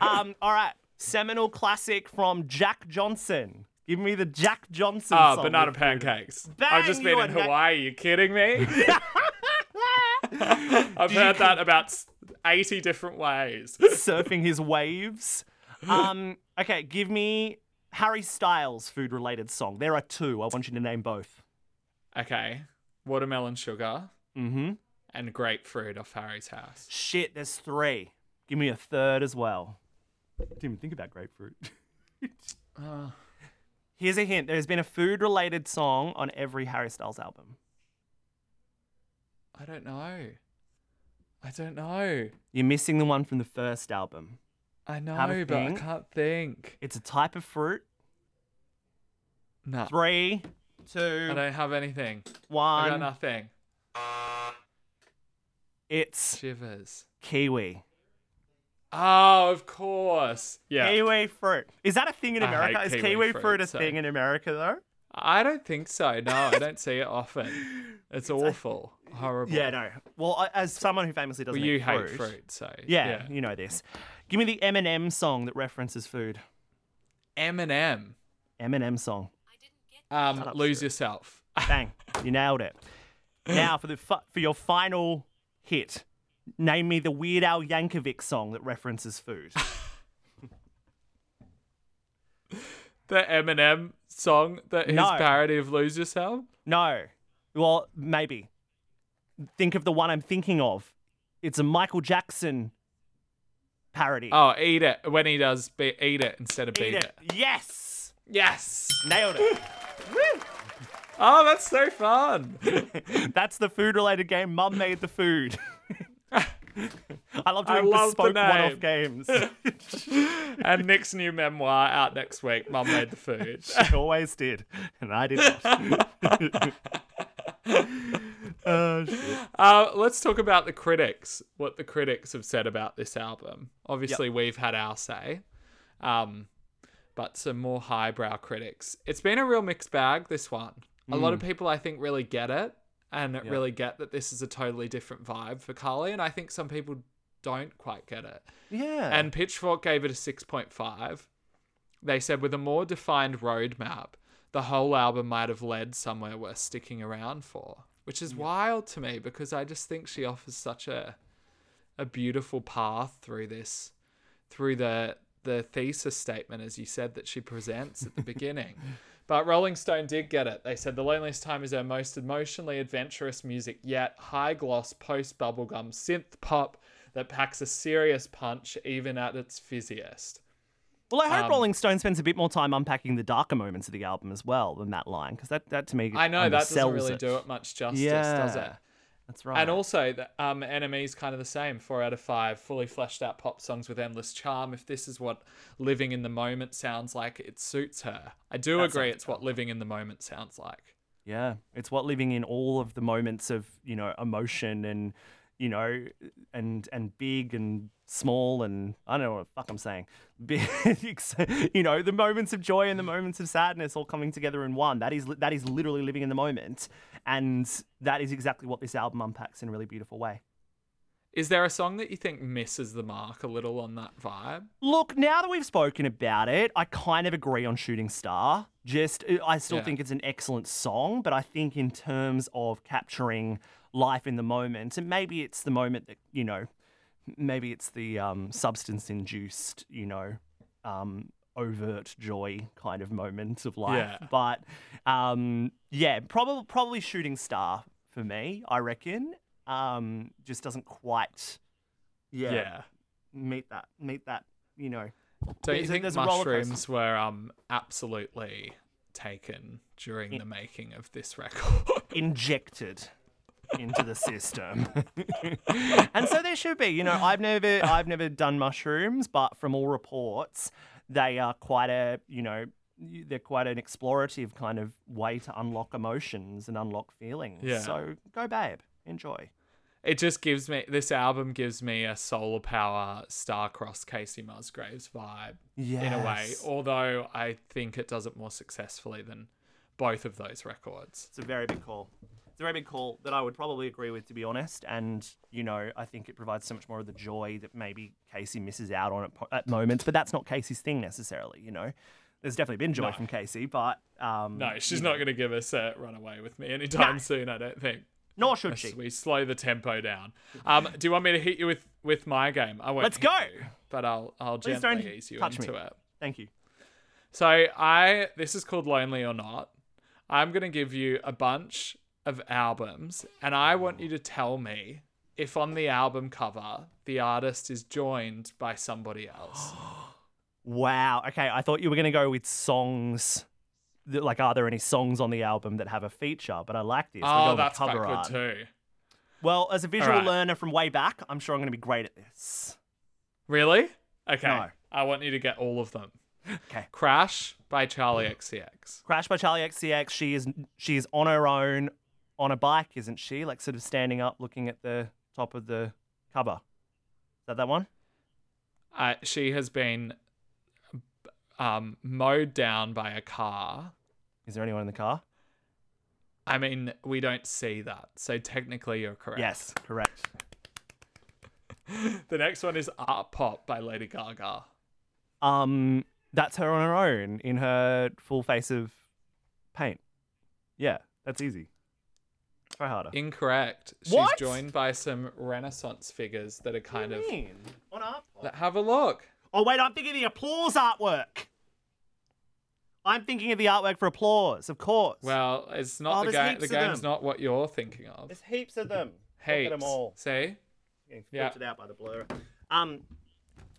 Um, all right. Seminal classic from Jack Johnson. Give me the Jack Johnson Ah, song. banana pancakes. Bang, I've just been are in Hawaii. you kidding me? [LAUGHS] [LAUGHS] I've heard that about 80 different ways. Surfing his waves. Um, okay, give me Harry Styles food related song. There are two. I want you to name both. okay. Watermelon sugar Mm-hmm. and grapefruit off Harry's house. Shit, there's three. Give me a third as well. Didn't even think about grapefruit. [LAUGHS] Uh, Here's a hint. There's been a food related song on every Harry Styles album. I don't know. I don't know. You're missing the one from the first album. I know, a but I can't think. It's a type of fruit. No. Three, two. I don't have anything. I got one. nothing. It's Shivers. kiwi. Oh, of course. Yeah. Kiwi fruit. Is that a thing in America? Is kiwi kiwi fruit, fruit a so- thing in America though? I don't think so. No, I don't see it often. [LAUGHS] It's awful. Horrible. Yeah, no. Well, as someone who famously doesn't Well, you eat hate fruit, fruit, so. Yeah, you know this. Give me the Eminem song that references food. Eminem. Eminem song. Um, up, lose yourself. Bang, you nailed it. Now for the fi- for your final hit, name me the Weird Al Yankovic song that references food. [LAUGHS] The Eminem song that his No. parody of "Lose Yourself." No, well maybe. Think of the one I'm thinking of. It's a Michael Jackson parody. Oh, eat it when he does. Be- eat it instead of Eat beat it. it. Yes, Yes. nailed it. [LAUGHS] Oh, that's so fun. [LAUGHS] That's the food-related game. Mum made the food. [LAUGHS] I love I doing love the bespoke one-off games. and Nick's new memoir out next week. Mum made the food. She always did, and I did not. Shit. Uh, let's talk about the critics. What the critics have said about this album. Obviously, we've had our say, um, but some more highbrow critics. It's been a real mixed bag. This one. A lot of people, I think, really get it and really get that this is a totally different vibe for Carly, and I think some people don't quite get it. Yeah. And Pitchfork gave it a 6.5. They said, with a more defined roadmap, the whole album might have led somewhere worth sticking around for, which is wild to me because I just think she offers such a a beautiful path through this, through the the thesis statement, as you said, that she presents at the [LAUGHS] beginning. But Rolling Stone did get it. They said The Loneliest Time is her most emotionally adventurous music yet. High gloss, post bubblegum, synth pop that packs a serious punch even at its fizziest. Well, I hope Um, Rolling Stone spends a bit more time unpacking the darker moments of the album as well than that line, because that, that to me I know that doesn't really it. do it much justice, does it? Yeah, That's right. And also, the, um, NME's kind of the same. Four out of five, fully fleshed out pop songs with endless charm. If this is what living in the moment sounds like, it suits her. I do That agree, it's what living in the moment sounds like. Yeah, it's what living in all of the moments of you know emotion and you know and and big and small and I don't know what the fuck I'm saying. [LAUGHS] Big, you know the moments of joy and the moments of sadness all coming together in one. That is that is literally living in the moment, and that is exactly what this album unpacks in a really beautiful way. Is there a song that you think misses the mark a little on that vibe? Look, now that we've spoken about it, I kind of agree on Shooting Star. Just, uh, I still Yeah. think it's an excellent song, but I think in terms of capturing life in the moment, and maybe it's the moment that, you know, maybe it's the um, substance induced, you know, um, overt joy kind of moment of life. Yeah. But um, yeah, probably probably Shooting Star for me, I reckon. Um, just doesn't quite yeah, yeah. meet that meet that you know Don't you think there's a roller coaster. mushrooms were um absolutely taken during the making of this record? [LAUGHS] injected into the system [LAUGHS] and so there should be you know i've never i've never done mushrooms but from all reports they are quite a you know they're quite an explorative kind of way to unlock emotions and unlock feelings Yeah. so go babe enjoy it just gives me this album gives me a solar power star-crossed Kacey Musgraves vibe in a way. Although I think it does it more successfully than both of those records. It's a very big call. It's a very big call that I would probably agree with, to be honest. And you know, I think it provides so much more of the joy that maybe Kacey misses out on at, at moments. But that's not Kacey's thing necessarily. You know, there's definitely been joy No. from Kacey, but um, No, she's not going to give us a runaway with me anytime soon. I don't think. Nor should As she. We slow the tempo down. Um, do you want me to hit you with with my game? I won't. Let's go. you, but I'll I'll Please gently don't ease you touch into me. it. Thank you. So I this is called Lonely or Not. I'm gonna give you a bunch of albums, and I want you to tell me if on the album cover the artist is joined by somebody else. [GASPS] Wow. Okay, I thought you were going to go with songs. Like, are there any songs on the album that have a feature? But I like this. Oh, that's cover good art. too. Well, as a visual Alright. learner from way back, I'm sure I'm going to be great at this. Really? Okay. No. I want you to get all of them. Okay. Crash by Charli XCX. Crash by Charli XCX. She is she is on her own on a bike, isn't she? Like sort of standing up, looking at the top of the cover. Is that that one? Uh, she has been um, mowed down by a car. Is there anyone in the car? I mean, we don't see that, so technically you're correct. Yes, correct. [LAUGHS] The next one is Art Pop by Lady Gaga. Um, that's her on her own in her full face of paint. Yeah, that's easy. Try harder. Incorrect. She's What? joined by some Renaissance figures that are kind of. on art? Let- Have a look. Oh wait, I'm thinking of the applause artwork. I'm thinking of the artwork for applause, of course. Well, it's not Oh, the there's game. heaps The of game's them. not what you're thinking of. there's heaps of them. Hey, Look at them all. See? Getting Yeah. filtered out by the blur. Um,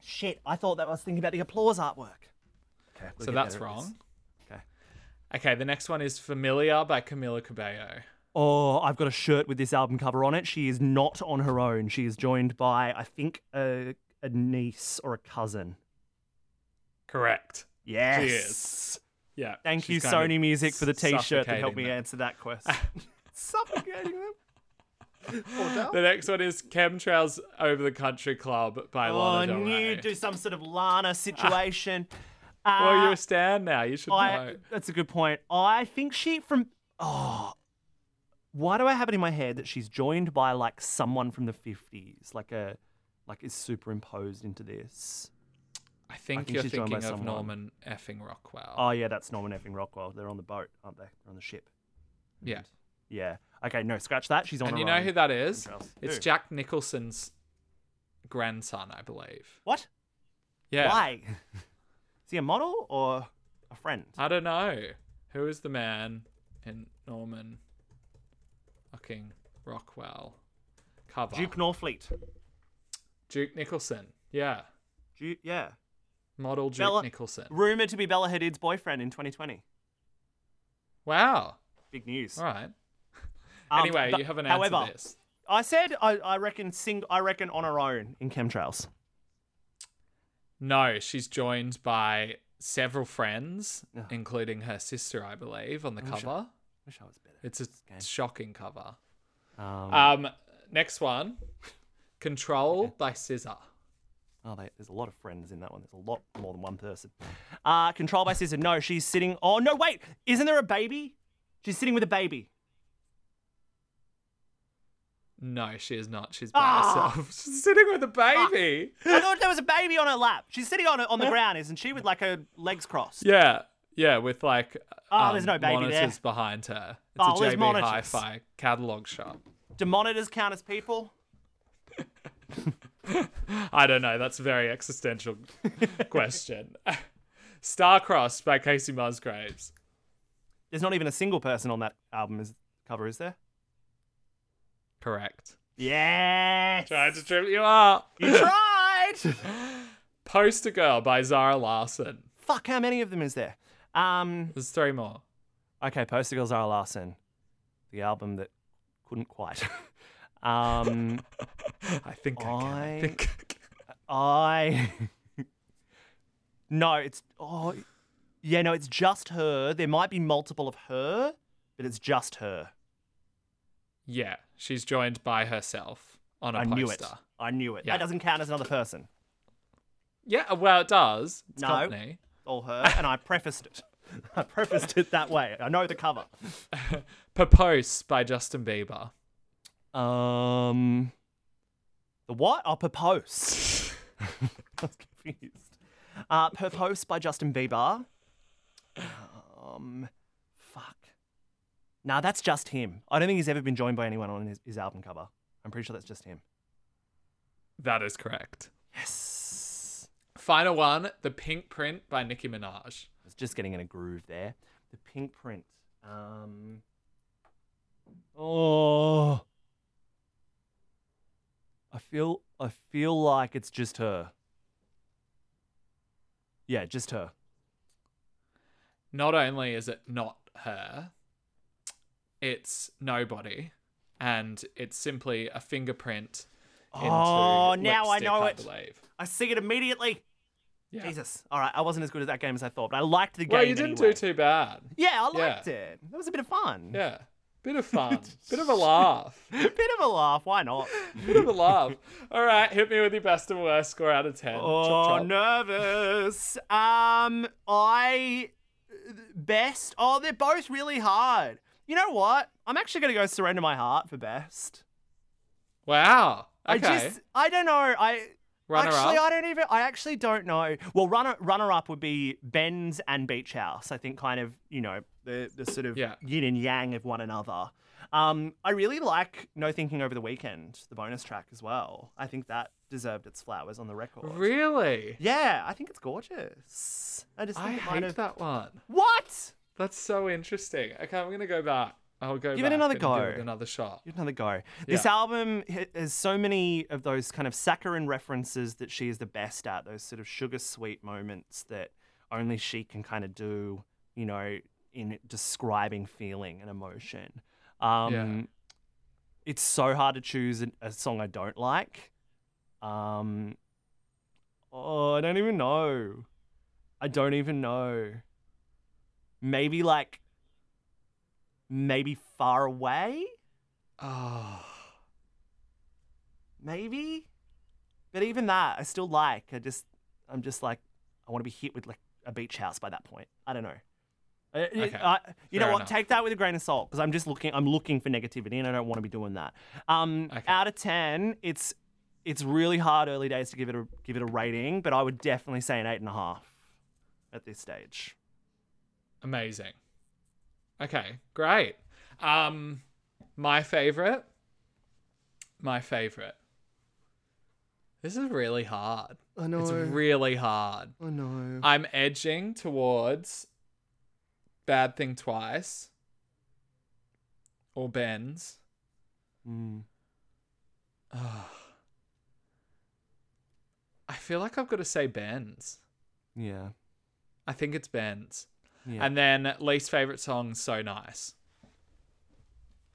shit. I thought that I was thinking about the applause artwork. Okay, So that's wrong. Okay. Okay, the next one is Familiar by Camila Cabello. Oh, I've got a shirt with this album cover on it. She is not on her own. She is joined by, I think, a, a niece or a cousin. Correct. Yes. is. Yeah. Thank you, Sony Music, for the T-shirt that helped me them. answer that question. [LAUGHS] Suffocating them. The next one is Chemtrails Over the Country Club by Oh, Lana I Del knew Rey. you'd do some sort of Lana situation. [LAUGHS] Well, Uh, you're a stan now. You should I, know. that's a good point. I think she from. Oh, why do I have it in my head that she's joined by like someone from the fifties, like a, like is superimposed into this? I think, think you're thinking of someone. Norman effing Rockwell. Oh yeah, that's Norman effing Rockwell. They're on the boat, aren't they? They're on the ship. yeah. Yeah. Okay, no, scratch that. She's on And you know own. who that is? It's Who? Jack Nicholson's grandson, I believe. What? Yeah. Why? [LAUGHS] is he a model or a friend? I don't know. Who is the man in Norman fucking Rockwell cover? Duke Norfleet. Duke Nicholson. Yeah. Duke, yeah. Model Duke Bella- Nicholson. Rumored to be Bella Hadid's boyfriend in 2020. Wow. Big news. All right. [LAUGHS] Um, Anyway, you haven't answered however, this. I said I, I reckon sing I reckon on her own in chemtrails. No, she's joined by several friends, including her sister, I believe, on the wish I- cover. Wish I was better. It's a game. shocking cover. Um, Um, next one, [LAUGHS] Control by SZA. oh, they, there's a lot of friends in that one. There's a lot more than one person. Uh, Control by SZA. No, she's sitting. Oh no, wait. Isn't there a baby? She's sitting with a baby. No, she is not. She's by Ah! herself. [LAUGHS] She's sitting with a baby. I thought there was a baby on her lap. She's sitting on on the ground, isn't she, with like her legs crossed? Yeah, yeah, with like Oh, there's um, no baby there. monitors behind her. It's Oh, a there's JB monitors. Hi-Fi catalog shop. Do monitors count as people? [LAUGHS] I don't know. That's a very existential [LAUGHS] question. [LAUGHS] Starcrossed by Kacey Musgraves. There's not even a single person on that album is cover, is there? Correct. Yes. Tried to trip you up. You tried. Poster Girl by Zara Larsson. Fuck, how many of them is there? Um. There's three more. Okay, Poster Girl Zara Larsson, the album that couldn't quite. [LAUGHS] um, [LAUGHS] I think I, can. I I- think. I. [LAUGHS] no, it's oh, yeah, no, it's just her. There might be multiple of her, but it's just her. yeah, she's joined by herself on a I poster. knew it. I knew it. Yeah. That doesn't count as another person. Yeah, well, it does. It's No. company. All her, and I prefaced it. [LAUGHS] I prefaced it that way. I know the cover. [LAUGHS] Propose by Justin Bieber. Um, the what? Oh, Purpose. [LAUGHS] I was confused. Uh, Purpose by Justin Bieber. Um, fuck. Nah, that's just him. I don't think he's ever been joined by anyone on his, his album cover. I'm pretty sure that's just him. That is correct. Yes. Final one, The Pink Print by Nicki Minaj. I was just getting in a groove there. The pink print. Um. Oh. I feel I feel like it's just her. Yeah, just her. Not only is it not her, it's nobody, and it's simply a fingerprint. Oh, now I know I it. believe. I see it immediately. Yeah. Jesus. All right, I wasn't as good at that game as I thought, but I liked the game. Well, you didn't anyway. do too bad. Yeah, I Yeah. liked it. That was a bit of fun. Yeah. Bit of fun. [LAUGHS] Bit of a laugh. [LAUGHS] bit of a laugh. Why not? [LAUGHS] Bit of a laugh. All right, hit me with your best and worst score out of 10. Chop, Oh, chop. nervous. Um, I best. Oh, they're both really hard. You know what? I'm actually gonna go surrender my heart for best. Wow. I just, I don't know. I Runner actually, up. I don't even. I actually don't know. Well, runner runner up would be Bends and Beach House. I think kind of you know the the sort of Yeah. yin and yang of one another. Um, I really like No Thinking Over the Weekend, the bonus track as well. I think that deserved its flowers on the record. Really? Yeah, I think it's gorgeous. I just think I hate have... that one. What? That's so interesting. Okay, I'm gonna go back. I'll go Give it another go. Give it another shot. Give it another go. This Yeah. album has so many of those kind of saccharine references that she is the best at. Those sort of sugar sweet moments that only she can kind of do. You know, in describing feeling and emotion. Um, Yeah. It's so hard to choose a, a song I don't like. Um, oh, I don't even know. I don't even know. Maybe like, maybe far away. Oh. maybe. But even that, I still like. I just, I'm just like, I want to be hit with like a beach house by that point. I don't know. Okay, I- you know what? enough. Take that with a grain of salt because I'm just looking. I'm looking for negativity, and I don't want to be doing that. Um, Okay. out of ten, it's it's really hard early days to give it a give it a rating, but I would definitely say an eight and a half at this stage. Amazing. Okay, great. Um, my favorite. My favorite. This is really hard. I know. It's really hard. I know. I'm edging towards Bad Thing Twice or Bends. Mm. [SIGHS] i feel like I've got to say Bends. Yeah. I think it's Bends. Yeah. And then least favorite song, So Nice.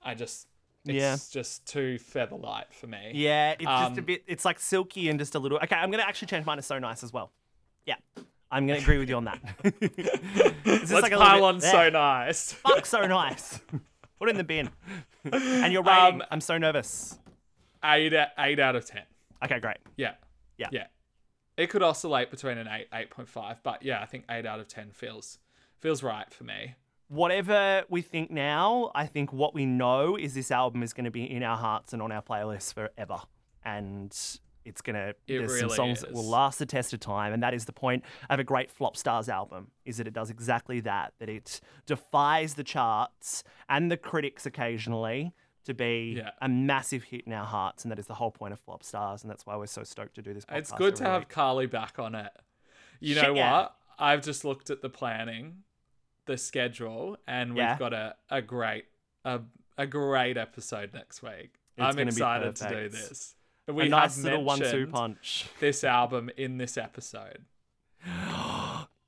I just, it's Yeah. just too feather light for me. Yeah, it's just a Um, bit. It's like silky and just a little. Okay, I'm gonna actually change mine to so nice as well. Yeah, I'm gonna agree with you on that. [LAUGHS] It's just Let's like pile bit- on. So Nice. Fuck, so nice. Put it in the bin. and your [LAUGHS] rating? Um, I'm so nervous. eight, eight out of 10. Okay, great. Yeah. Yeah. Yeah. It could oscillate between an 8, 8.5, but yeah, I think 8 out of 10 feels feels right for me. Whatever we think now, I think what we know is this album is going to be in our hearts and on our playlists forever. And it's going to, It there's some really songs that will last the test of time. And that is the point of a great Flop Stars album, is that it does exactly that, that it defies the charts and the critics occasionally to be Yeah. a massive hit in our hearts. And that is the whole point of Flop Stars. And that's why we're so stoked to do this podcast. It's good to have. Carly back on it. You Shit, know yeah. I've just looked at the planning, the schedule, and we've got a, a great a, a great episode next week. It's I'm excited to do this. We a nice have little one-two punch. this album in this episode.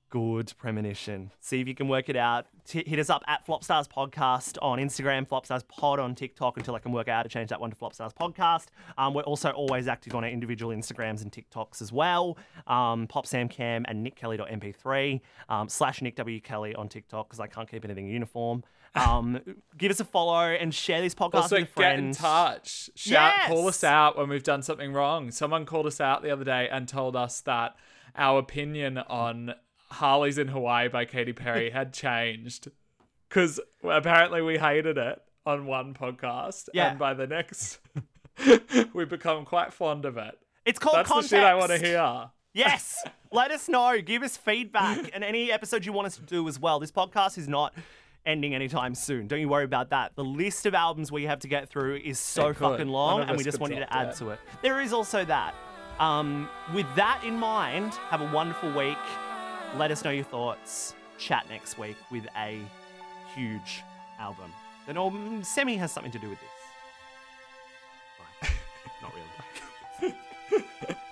Good premonition. See if you can work it out. T- hit us up at Flopstars Podcast on Instagram, Flopstars Pod on TikTok until I can work out how to change that one to Flopstars Podcast. Um, we're also always active on our individual Instagrams and TikToks as well. Um, Pop Sam Cam and NickKelly.mp3 um, slash Nick W. Kelly on TikTok because I can't keep anything uniform. [LAUGHS] Um, give us a follow and share this podcast Also, with get in touch. Shout, call us out when we've done something wrong. Someone called us out the other day and told us that our opinion on Harley's in Hawaii by Katy Perry [LAUGHS] had changed because apparently we hated it on one podcast, Yeah. and by the next, [LAUGHS] we've become quite fond of it. It's called That's context. the shit I want to hear. Yes. [LAUGHS] Let us know. Give us feedback and any episodes you want us to do as well. This podcast is not ending anytime soon. Don't you worry about that. The list of albums we have to get through is so fucking long, and we just want you to add to it. There is also that. Um, with that in mind, have a wonderful week. Let us know your thoughts. Chat next week with a huge album. Then all Semi has something to do with this. [LAUGHS] Not really. [LAUGHS]